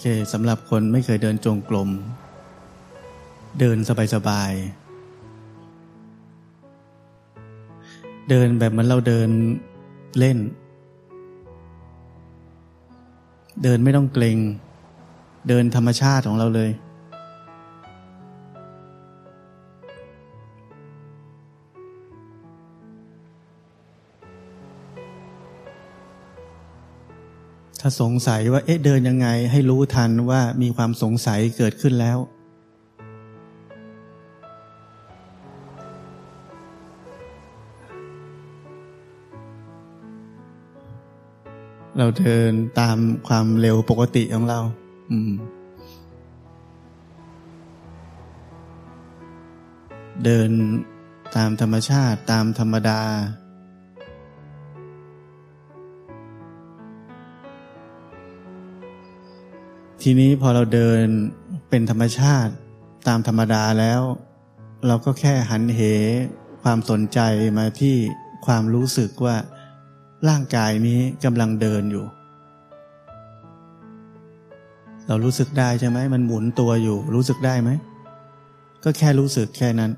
เคสำหรับคนไม่เคยเดินจงกรมเดินสบายๆ เดินแบบเหมือนเราเดินเล่น เดินไม่ต้องเกรง เดินธรรมชาติของเราเลย ถ้าสงสัยว่าเอ๊ะเดินยังไงให้รู้ทันว่ามีความสงสัยเกิดขึ้นแล้ว เราเดินตามความเร็วปกติของเรา อืม เดินตามธรรมชาติตามธรรมดา ทีนี้พอเราเดินเป็นธรรมชาติตามธรรมดาแล้ว เราก็แค่หันเหความสนใจมาที่ความรู้สึกว่าร่างกายนี้กำลังเดินอยู่ เรารู้สึกได้ใช่ไหมมันหมุนตัวอยู่ รู้สึกได้ไหมก็แค่รู้สึกแค่นั้น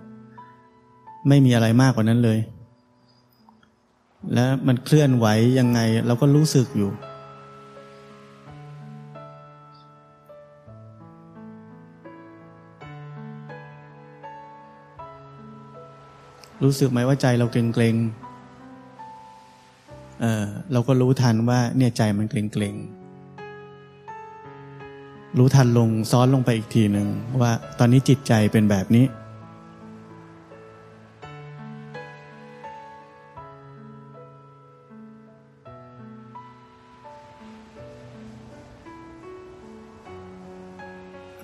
ไม่มีอะไรมากกว่านั้นเลย แล้วมันเคลื่อนไหวยังไงเราก็รู้สึกอยู่ รู้สึกไหมว่าใจเราเกรงเกรงเออเราก็รู้ทันว่าเนี่ยใจมันเกรงเกรงรู้ทันลงซ้อนลงไปอีกทีหนึ่งว่าตอนนี้จิตใจเป็นแบบนี้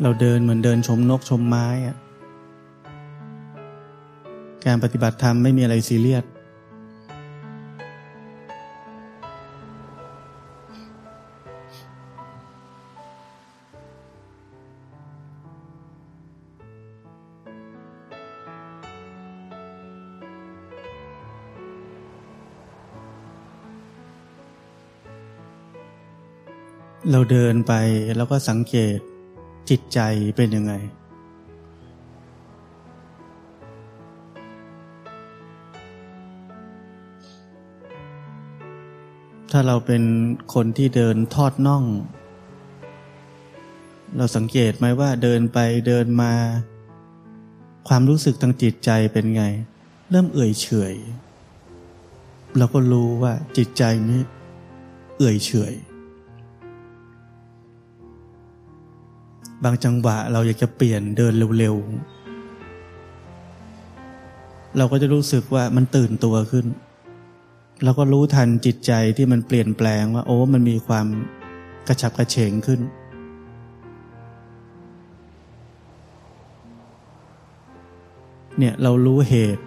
เราเดินเหมือนเดินชมนกชมไม้อะ การปฏิบัติธรรมไม่มีอะไรซีเรียสเราเดินไปแล้วก็สังเกตจิตใจเป็นยังไง ถ้าเราเป็นคนที่เดินทอดน่อง เราสังเกตไหมว่าเดินไปเดินมา ความรู้สึกทางจิตใจเป็นไง เริ่มเอื่อยเฉยเราก็รู้ว่าจิตใจนี้ เอื่อยเฉยบางจังหวะเราอยากจะเปลี่ยนเดินเร็วๆ เราก็จะรู้สึกว่ามันตื่นตัวขึ้น เราก็รู้ทันจิตใจที่มันเปลี่ยนแปลงว่า โอ้มันมีความกระฉับกระเฉงขึ้น เนี่ยเรารู้เหตุ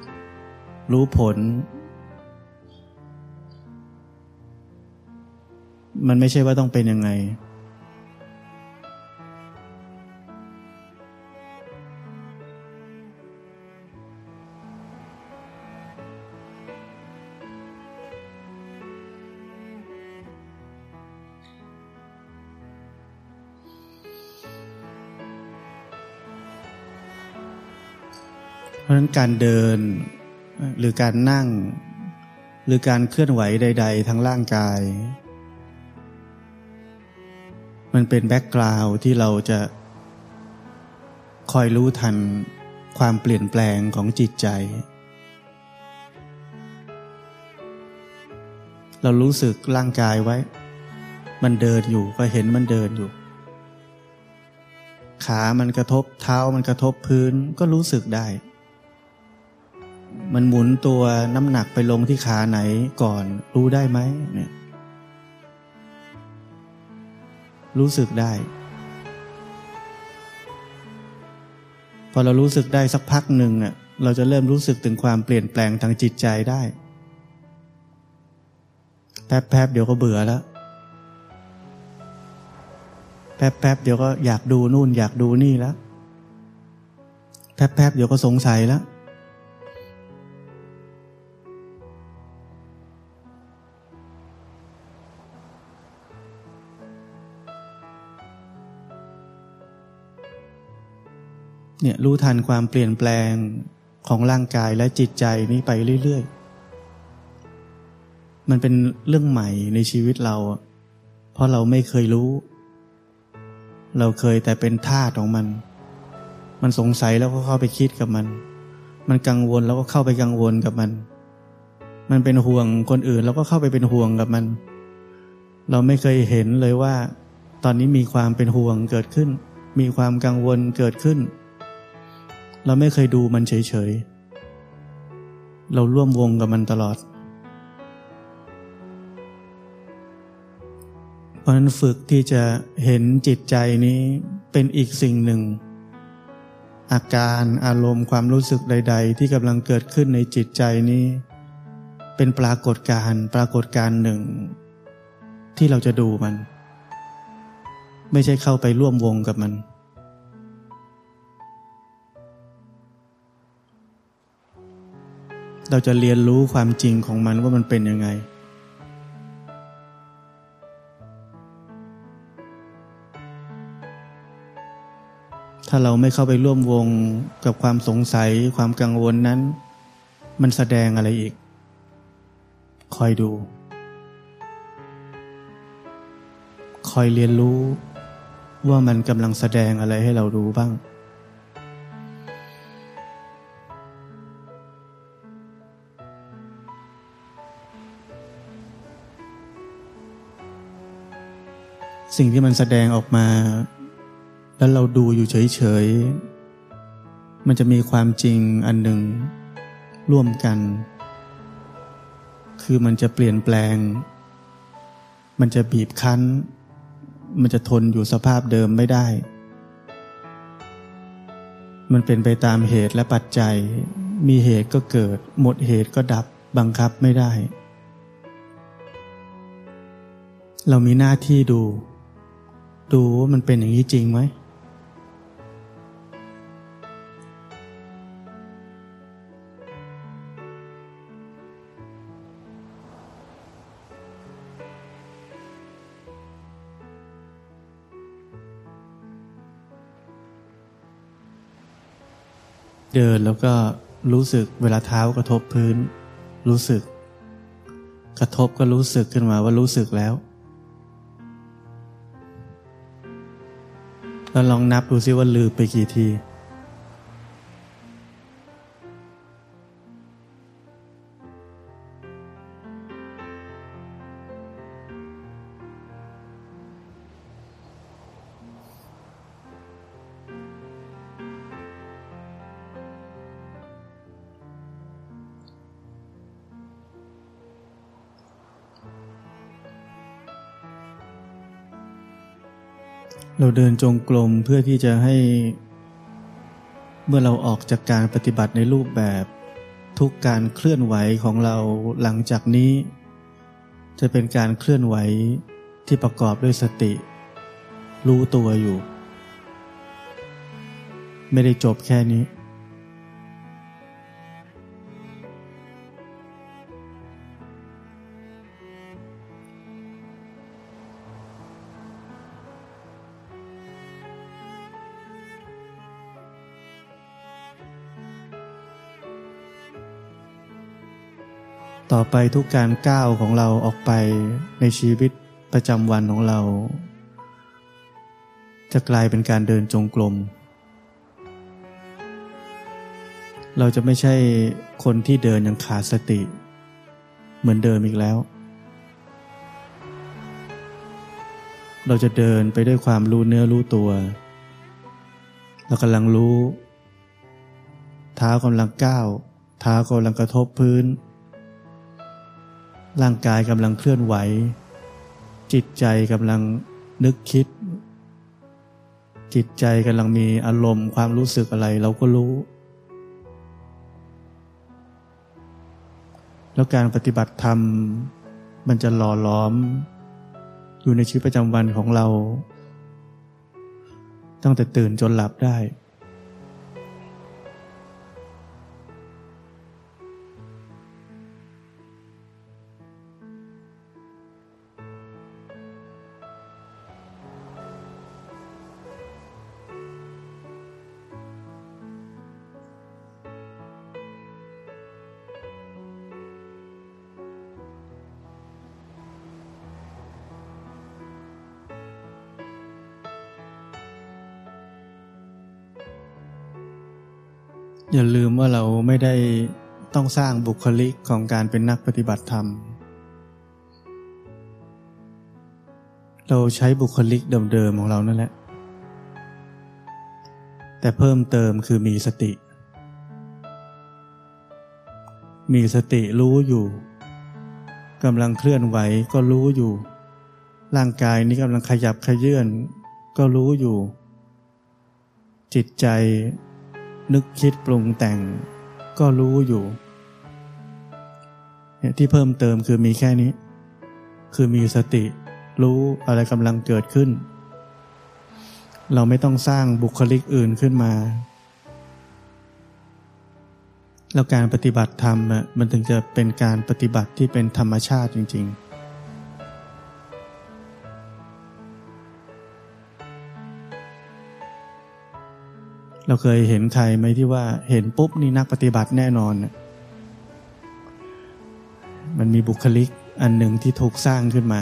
รู้ผล มันไม่ใช่ว่าต้องเป็นยังไงะฉะนั้นการเดิน หรือการนั่ง หรือการเคลื่อนไหวใด ๆทั้งร่างกาย มันเป็นแบ็กกราวด์ที่เราจะคอยรู้ทันความเปลี่ยนแปลงของจิตใจ เรารู้สึกร่างกายไว้ มันเดินอยู่ก็เห็นมันเดินอยู่ ขามันกระทบเท้ามันกระทบพื้นก็รู้สึกได้ มันหมุนตัวน้ำหนักไปลงที่ขาไหนก่อนรู้ได้ไหมเนี่ยรู้สึกได้ พอเรารู้สึกได้สักพักหนึ่งอะเราจะเริ่มรู้สึกถึงความเปลี่ยนแปลงทางจิตใจได้ แป๊บๆเดี๋ยวก็เบื่อแล้ว แป๊บๆเดี๋ยวก็อยากดูนู่นอยากดูนี่แล้ว แป๊บๆเดี๋ยวก็สงสัยแล้ว เนี่ยรู้ทันความเปลี่ยนแปลงของร่างกายและจิตใจนี้ไปเรื่อยๆ มันเป็นเรื่องใหม่ในชีวิตเรา เพราะเราไม่เคยรู้ เราเคยแต่เป็นทาสของมัน มันสงสัยแล้วก็เข้าไปคิดกับมัน มันกังวลแล้วก็เข้าไปกังวลกับมัน มันเป็นห่วงคนอื่นแล้วก็เข้าไปเป็นห่วงกับมัน เราไม่เคยเห็นเลยว่า ตอนนี้มีความเป็นห่วงเกิดขึ้น มีความกังวลเกิดขึ้น เราไม่เคยดูมันเฉยๆ เราร่วมวงกับมันตลอด เพราะนั้นฝึกที่จะเห็นจิตใจนี้เป็นอีกสิ่งหนึ่ง อาการอารมณ์ความรู้สึกใด ๆ ที่กำลังเกิดขึ้นในจิตใจนี้ เป็นปรากฏการณ์ปรากฏการณ์หนึ่ง ที่เราจะดูมัน ไม่ใช่เข้าไปร่วมวงกับมัน เราจะเรียนรู้ความจริงของมันว่ามันเป็นยังไง ถ้าเราไม่เข้าไปร่วมวงกับความสงสัยความกังวลนั้น มันแสดงอะไรอีก คอยดู คอยเรียนรู้ว่ามันกำลังแสดงอะไรให้เราดูบ้าง สิ่งที่มันแสดงออกมา แล้วเราดูอยู่เฉยๆ มันจะมีความจริงอันหนึ่งร่วมกัน คือมันจะเปลี่ยนแปลง มันจะบีบคั้น มันจะทนอยู่สภาพเดิมไม่ได้ มันเป็นไปตามเหตุและปัจจัย มีเหตุก็เกิด หมดเหตุก็ดับบังคับไม่ได้เรามีหน้าที่ดู ดูว่ามันเป็นอย่างนี้จริงไหม เดินแล้วก็รู้สึกเวลาเท้ากระทบพื้น รู้สึก กระทบก็รู้สึกขึ้นมาว่ารู้สึกแล้ว แล้วลองนับดูซิว่าลืมไปกี่ที เราเดินจงกรมเพื่อที่จะให้ เมื่อเราออกจากการปฏิบัติในรูปแบบ ทุกการเคลื่อนไหวของเราหลังจากนี้ จะเป็นการเคลื่อนไหวที่ประกอบด้วยสติ รู้ตัวอยู่ ไม่ได้จบแค่นี้ ต่อไปทุกการก้าวของเราออกไปในชีวิตประจำวันของเรา จะกลายเป็นการเดินจงกรมเราจะไม่ใช่คนที่เดินย่างขาดสติ เหมือนเดิมอีกแล้ว เราจะเดินไปด้วยความรู้เนื้อรู้ตัว เรากำลังรู้ เท้ากำลังก้าว เท้ากำลังกระทบพื้น ร่างกายกำลังเคลื่อนไหว จิตใจกำลังนึกคิด จิตใจกำลังมีอารมณ์ความรู้สึกอะไรเราก็รู้ แล้วการปฏิบัติธรรม มันจะหล่อหลอม อยู่ในชีวิตประจำวันของเรา ตั้งแต่ตื่นจนหลับได้ อย่าลืมว่าเราไม่ได้ต้องสร้างบุคลิกของการเป็นนักปฏิบัติธรรม เราใช้บุคลิกเดิมๆของเรานั่นแหละ แต่เพิ่มเติมคือมีสติ มีสติรู้อยู่กำลังเคลื่อนไหวก็รู้อยู่ ร่างกายนี้กำลังขยับขยื่นก็รู้อยู่ จิตใจ นึกคิดปรุงแต่ง ก็รู้อยู่เนี่ยที่เพิ่มเติมคือมีแค่นี้ คือมีสติ รู้อะไรกำลังเกิดขึ้น เราไม่ต้องสร้างบุคลิกอื่นขึ้นมา แล้วการปฏิบัติธรรมมันถึงจะเป็นการปฏิบัติที่เป็นธรรมชาติจริง ๆ เราเคยเห็นใครไหมที่ว่าเห็นปุ๊บนี่นักปฏิบัติแน่นอน มันมีบุคลิกอันหนึ่งที่ถูกสร้างขึ้นมา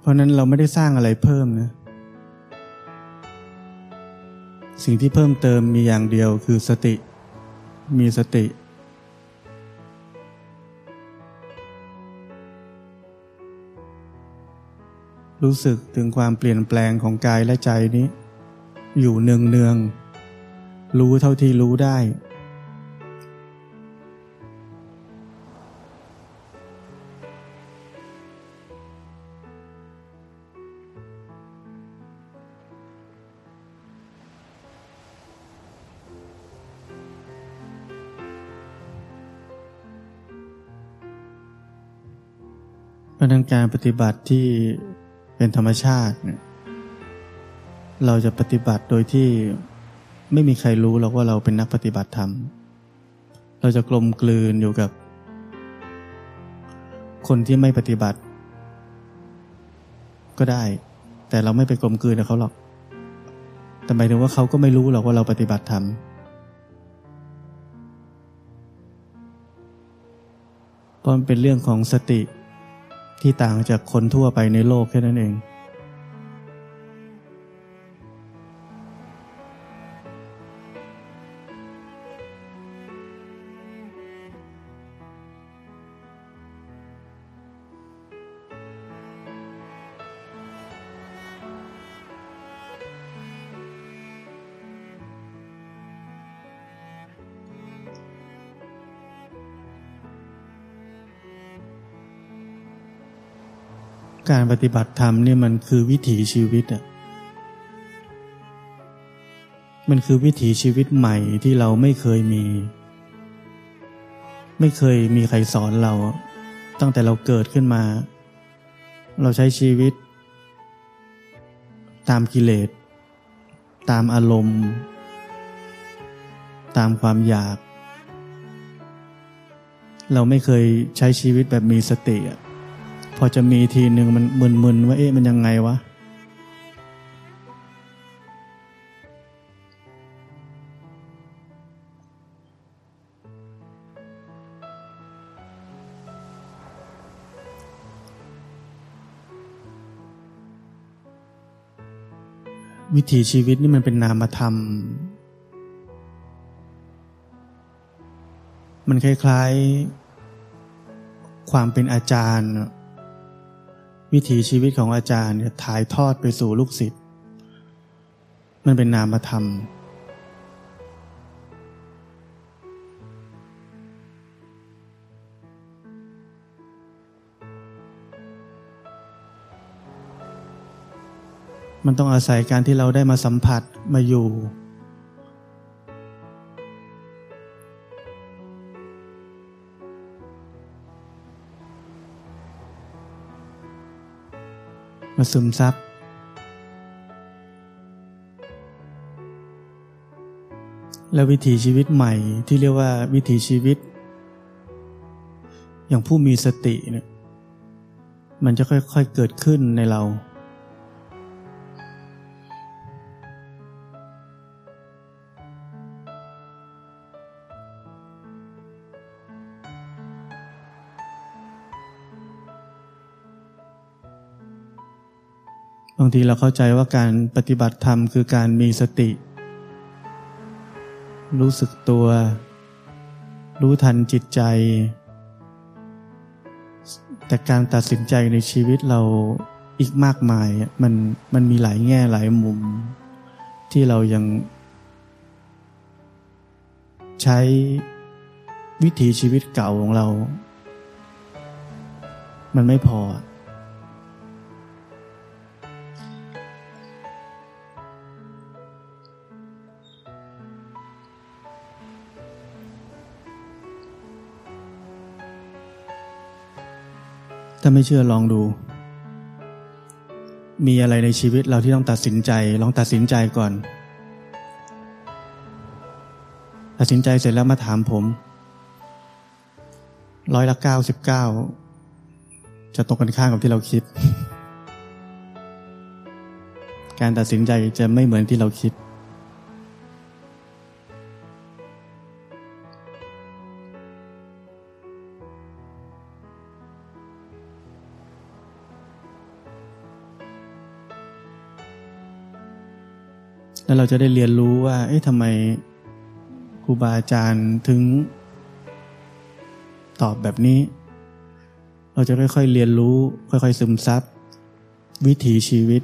เพราะนั้นเราไม่ได้สร้างอะไรเพิ่มนะ สิ่งที่เพิ่มเติมมีอย่างเดียวคือสติ มีสติ รู้สึกถึงความเปลี่ยนแปลงของกายและใจนี้ อยู่เนืองเนืองรู้เท่าที่รู้ได้ การปฏิบัติที่เป็นธรรมชาติเนี่ยเราจะปฏิบัติโดยที่ไม่มีใครรู้หรอกว่าเราเป็นนักปฏิบัติธรรม เราจะกลมกลืนอยู่กับ คนที่ไม่ปฏิบัติ ก็ได้ แต่เราไม่ไปกลมกลืนกับเขาหรอก แต่หมายถึงว่าเขาก็ไม่รู้หรอกว่าเราปฏิบัติธรรมเพราะมันเป็นเรื่องของสติ ที่ต่างจากคนทั่วไปในโลกแค่นั้นเอง การปฏิบัติธรรมเนี่ยมันคือวิถีชีวิตอะมันคือวิถีชีวิตใหม่ที่เราไม่เคยมี ไม่เคยมีใครสอนเรา ตั้งแต่เราเกิดขึ้นมา เราใช้ชีวิต ตามกิเลส ตามอารมณ์ ตามความอยาก เราไม่เคยใช้ชีวิตแบบมีสติอะ พอจะมีทีหนึ่งมันมึนๆว่าเอ๊ะมันยังไงวะวิถีชีวิตนี่มันเป็นนามธรรม มันคล้ายๆ ความเป็นอาจารย์ วิถีชีวิตของอาจารย์เนี่ยถ่ายทอดไปสู่ลูกศิษย์มันเป็นนามธรรม มันต้องอาศัยการที่เราได้มาสัมผัสมาอยู่ มาซึมซับและวิถีชีวิตใหม่ที่เรียกว่าวิถีชีวิต อย่างผู้มีสติเนี่ยมันจะค่อยๆเกิดขึ้นในเราางทีเราเข้าใจว่าการปฏิบัติธรรมคือการมีสติ รู้สึกตัว รู้ทันจิตใจ แต่การตัดสินใจในชีวิตเราอีกมากมายมันมันมีหลายแง่หลายมุม ที่เรายัง ใช้วิถีชีวิตเก่าของเรา มันไม่พอ ถ้าไม่เชื่อลองดู มีอะไรในชีวิตเราที่ต้องตัดสินใจ ลองตัดสินใจก่อน ตัดสินใจเสร็จแล้วมาถามผมร้อยละเก้าสิบเก้าจะตกกันข้างกับที่เราคิด การตัดสินใจจะไม่เหมือนที่เราคิด แล้วเราจะได้เรียนรู้ว่า เอ๊ะทำไมครูบาอาจารย์ถึง ตอบแบบนี้ เราจะค่อยๆเรียนรู้ ค่อยๆซึมซับ วิถีชีวิต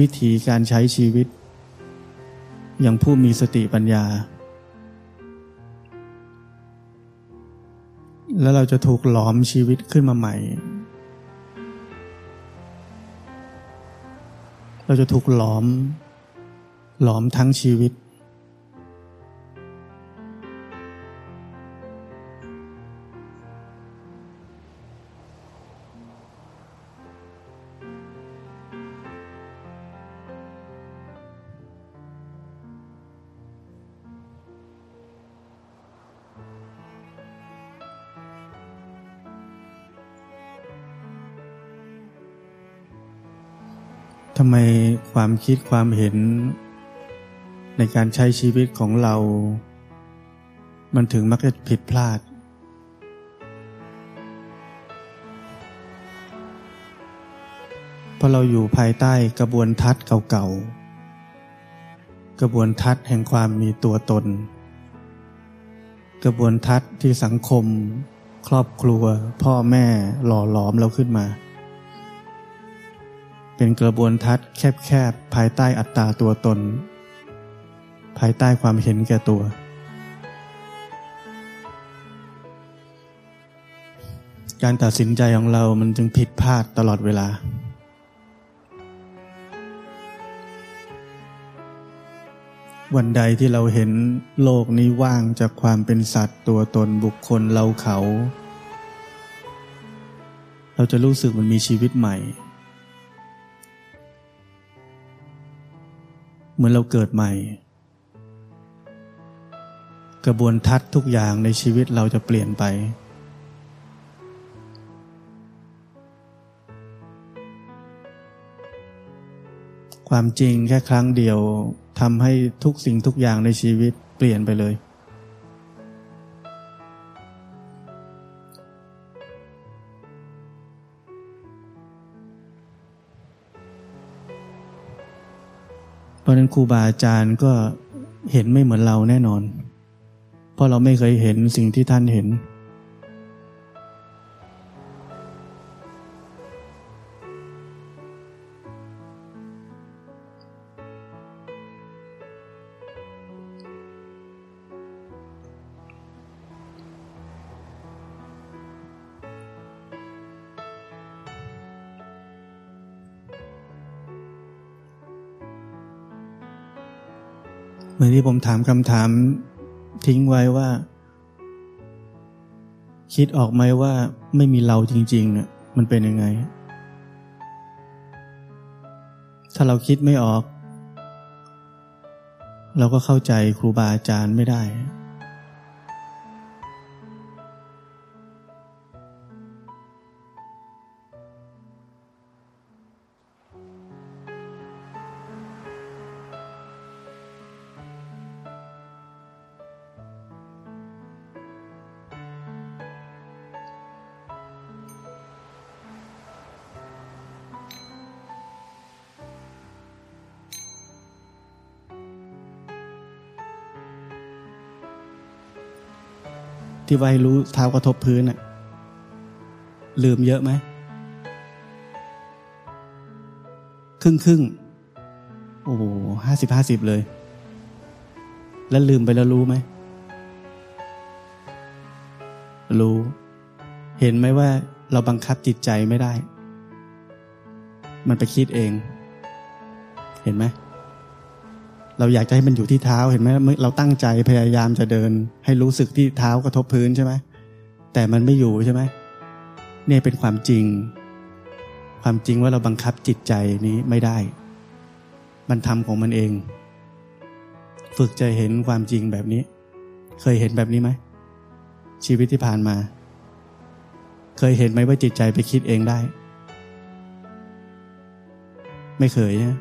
วิถีการใช้ชีวิต อย่างผู้มีสติปัญญา แล้วเราจะถูกหลอมชีวิตขึ้นมาใหม่เราจะถูกหลอม หลอมทั้งชีวิต ทำไมความคิดความเห็น ในการใช้ชีวิตของเรา มันถึงมักจะผิดพลาด เพราะเราอยู่ภายใต้กระบวนทัศน์เก่าๆ กระบวนทัศน์แห่งความมีตัวตน กระบวนทัศน์ที่สังคม ครอบครัว พ่อแม่หล่อหลอมเราขึ้นมาเป็นกระบวนทัศน์แคบๆ ภายใต้อัตตาตัวตน ภายใต้ความเห็นแก่ตัว การตัดสินใจของเรามันจึงผิดพลาดตลอดเวลา วันใดที่เราเห็นโลกนี้ว่างจากความเป็นสัตว์ตัวตนบุคคลเราเขา เราจะรู้สึกมันมีชีวิตใหม่เหมือนเราเกิดใหม่ กระบวนทัศน์ทุกอย่างในชีวิตเราจะเปลี่ยนไป ความจริงแค่ครั้งเดียวทำให้ทุกสิ่งทุกอย่างในชีวิตเปลี่ยนไปเลย เพราะนั้นครูบาอาจารย์ก็เห็นไม่เหมือนเราแน่นอน ราะเราไม่เคยเห็นสิ่งที่ท่านเห็น เหมือนที่ผมถามคำถาม ทิ้งไว้ว่า คิดออกไหมว่าไม่มีเราจริงๆเนี่ยมันเป็นยังไง ถ้าเราคิดไม่ออก เราก็เข้าใจครูบาอาจารย์ไม่ได้ ที่ว่าให้รู้เท้ากระทบพื้นอะลืมเยอะไหมครึ่งครึ่งโอ้โหห้าสิบห้าสิบเลย แล้วลืมไปแล้วรู้ไหม รู้ เห็นไหมว่าเราบังคับจิตใจไม่ได้ มันไปคิดเอง เห็นไหม เราอยากจะให้มันอยู่ที่เท้าเห็นไหมเราตั้งใจพยายามจะเดิน ให้รู้สึกที่เท้ากระทบพื้นใช่ไหมแต่มันไม่อยู่ใช่ไหมเนี่ยเป็นความจริง ความจริงว่าเราบังคับจิตใจนี้ไม่ได้ มันทำของมันเอง ฝึกจะเห็นความจริงแบบนี้ เคยเห็นแบบนี้ไหมชีวิตที่ผ่านมา เคยเห็นไหมว่าจิตใจไปคิดเองได้ ไม่เคยนะ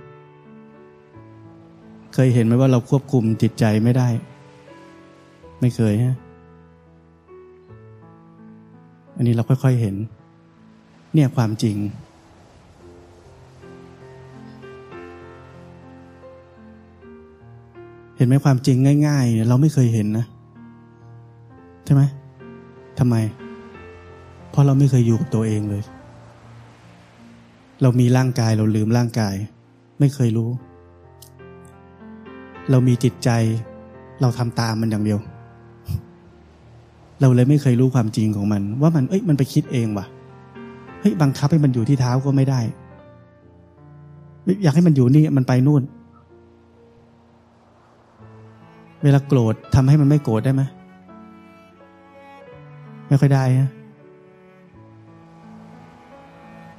เคยเห็นไหมว่าเราควบคุมจิตใจไม่ได้ ไม่เคยฮะอันนี้เราค่อยๆเห็น เนี่ยความจริง เห็นไหมความจริงง่ายๆเราไม่เคยเห็นนะใช่ไหมทำไม เพราะเราไม่เคยอยู่กับตัวเองเลย เรามีร่างกายเราลืมร่างกาย ไม่เคยรู้ เรามีจิตใจ เราทำตามมันอย่างเดียว เราเลยไม่เคยรู้ความจริงของมัน ว่ามันเอ้ยมันไปคิดเองว่ะเฮ้ยบังคับให้มันอยู่ที่เท้าก็ไม่ได้ อยากให้มันอยู่นี่มันไปนู่น เวลาโกรธทำให้มันไม่โกรธได้ไหมไม่ค่อยได้ฮะ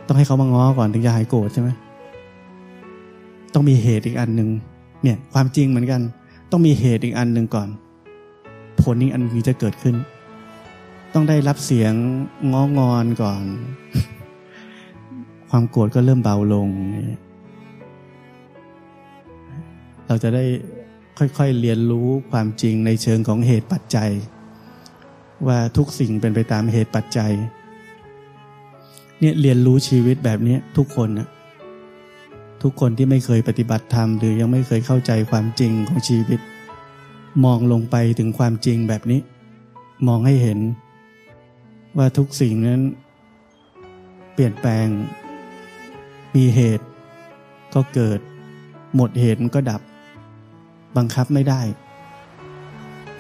ต้องให้เขามาง้อก่อนถึงจะหายโกรธใช่ไหมต้องมีเหตุอีกอันหนึ่ง เนี่ยความจริงเหมือนกัน ต้องมีเหตุอีกอันหนึ่งก่อน ผลนี้อันนี้จะเกิดขึ้น ต้องได้รับเสียงง้องอนก่อน ความโกรธก็เริ่มเบาลง เราจะได้ค่อยๆเรียนรู้ความจริงในเชิงของเหตุปัจจัย ว่าทุกสิ่งเป็นไปตามเหตุปัจจัยเนี่ยเรียนรู้ชีวิตแบบนี้ทุกคนนะ ทุกคนที่ไม่เคยปฏิบัติธรรมหรือยังไม่เคยเข้าใจความจริงของชีวิต มองลงไปถึงความจริงแบบนี้ มองให้เห็น ว่าทุกสิ่งนั้น เปลี่ยนแปลง มีเหตุ ก็เกิด หมดเหตุมันก็ดับ บังคับไม่ได้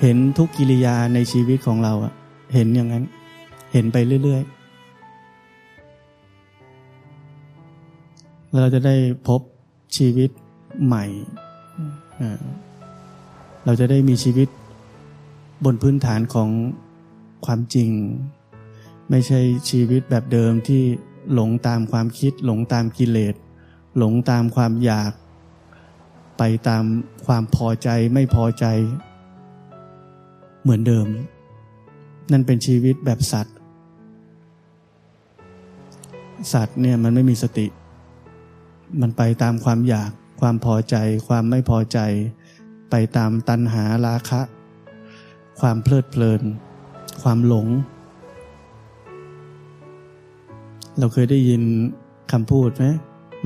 เห็นทุกกิริยาในชีวิตของเราเห็นอย่างนั้น เห็นไปเรื่อยๆ เราจะได้พบชีวิตใหม่ เราจะได้มีชีวิตบนพื้นฐานของความจริง ไม่ใช่ชีวิตแบบเดิมที่หลงตามความคิด หลงตามกิเลส หลงตามความอยาก ไปตามความพอใจไม่พอใจ เหมือนเดิม นั่นเป็นชีวิตแบบสัตว์ สัตว์เนี่ยมันไม่มีสติ มันไปตามความอยาก ความพอใจ ความไม่พอใจ ไปตามตัณหาราคะ ความเพลิดเพลิน ความหลง เราเคยได้ยินคำพูดไหม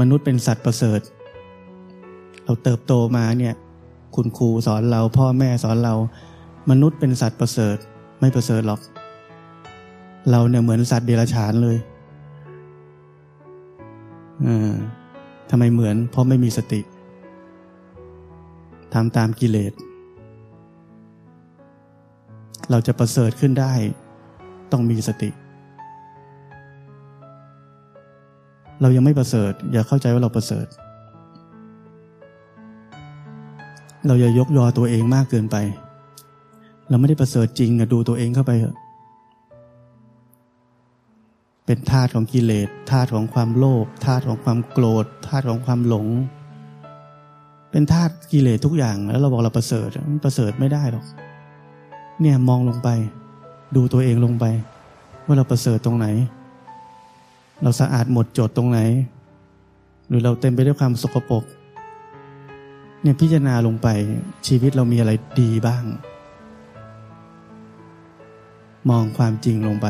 มนุษย์เป็นสัตว์ประเสริฐ เราเติบโตมาเนี่ย คุณครูสอนเราพ่อแม่สอนเรา มนุษย์เป็นสัตว์ประเสริฐ ไม่ประเสริฐหรอก เราเนี่ยเหมือนสัตว์เดรัจฉานเลย อ่า ทำไมเหมือนเพราะไม่มีสติทำตามกิเลส เราจะประเสริฐขึ้นได้ ต้องมีสติ เรายังไม่ประเสริฐ อย่าเข้าใจว่าเราประเสริฐ เราอย่ายกยอตัวเองมากเกินไป เราไม่ได้ประเสริฐจริงอะดูตัวเองเข้าไปเถอะ เป็นธาตุของกิเลสธาตุของความโลภธาตุของความโกรธธาตุของความหลง เป็นธาตุกิเลสทุกอย่างแล้วเราบอกเราประเสริฐมันประเสริฐไม่ได้หรอก เนี่ยมองลงไป ดูตัวเองลงไป ว่าเราประเสริฐตรงไหน เราสะอาดหมดจดตรงไหน หรือเราเต็มไปด้วยความสกปรกเนี่ยพิจารณาลงไปชีวิตเรามีอะไรดีบ้าง มองความจริงลงไป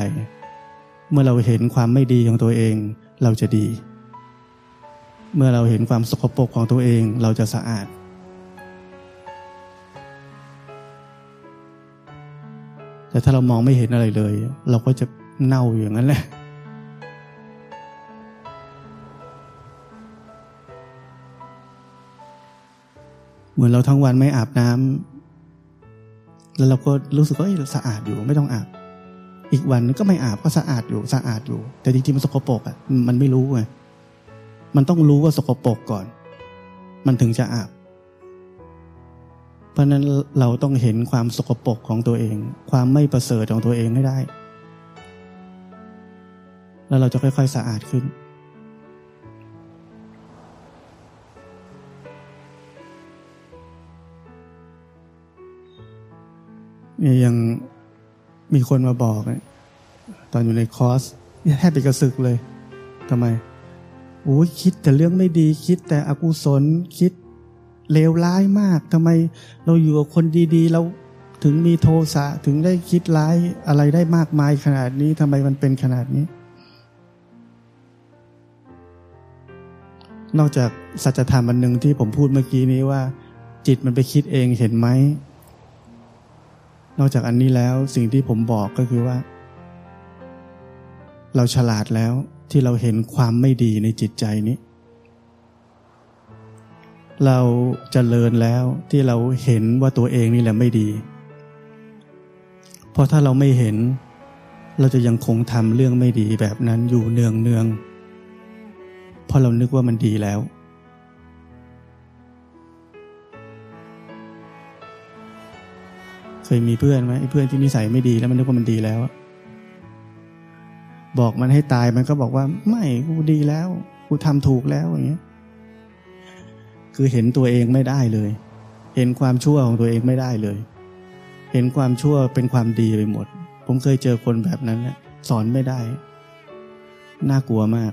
เมื่อเราเห็นความไม่ดีของตัวเอง เราจะดี เมื่อเราเห็นความสกปรกของตัวเองเราจะสะอาด แต่ถ้าเรามองไม่เห็นอะไรเลย เราก็จะเน่าอย่างนั้นแหละเหมือนเราทั้งวันไม่อาบน้ำแล้วเราก็รู้สึกว่าสะอาดอยู่ไม่ต้องอาบ อีกวันก็ไม่อาบก็สะอาดอยู่สะอาดอยู่ แต่จริงๆมันสกปรกอะมันไม่รู้ไงมันต้องรู้ว่าสกปรกก่อน มันถึงจะอาบ เพราะนั้นเราต้องเห็นความสกปรกของตัวเอง ความไม่ประเสริฐของตัวเองให้ได้ แล้วเราจะค่อยๆสะอาดขึ้นเนี่ยยัง มีคนมาบอกตอนอยู่ในคอร์สแทบไปกระสึกเลยทำไมโอ้ยคิดแต่เรื่องไม่ดีคิดแต่อกุศลคิดเลวร้ายมากทำไมเราอยู่กับคนดีๆ เราถึงมีโทสะถึงได้คิดร้ายอะไรได้มากมายขนาดนี้ทำไมมันเป็นขนาดนี้ นอกจากสัจธรรมอันหนึ่งที่ผมพูดเมื่อกี้นี้ว่า จิตมันไปคิดเองเห็นไหม นอกจากอันนี้แล้วสิ่งที่ผมบอกก็คือว่า เราฉลาดแล้วที่เราเห็นความไม่ดีในจิตใจนี้ เราจเจริญแล้วที่เราเห็นว่าตัวเองนี่แหละไม่ดี เพราะถ้าเราไม่เห็น เราจะยังคงทำเรื่องไม่ดีแบบนั้นอยู่เนืองเนืองเพราะเรานึกว่ามันดีแล้ว เคยมีเพื่อนไหมเพื่อนที่นิสัยไม่ดีแล้วมันนึกว่ามันดีแล้วบอกมันให้ตายมันก็บอกว่า ไม่กูดีแล้วกูทำถูกแล้วอย่างเงี้ย คือเห็นตัวเองไม่ได้เลย เห็นความชั่วของตัวเองไม่ได้เลย เห็นความชั่วเป็นความดีไปหมด ผมเคยเจอคนแบบนั้นแหละสอนไม่ได้ น่ากลัวมาก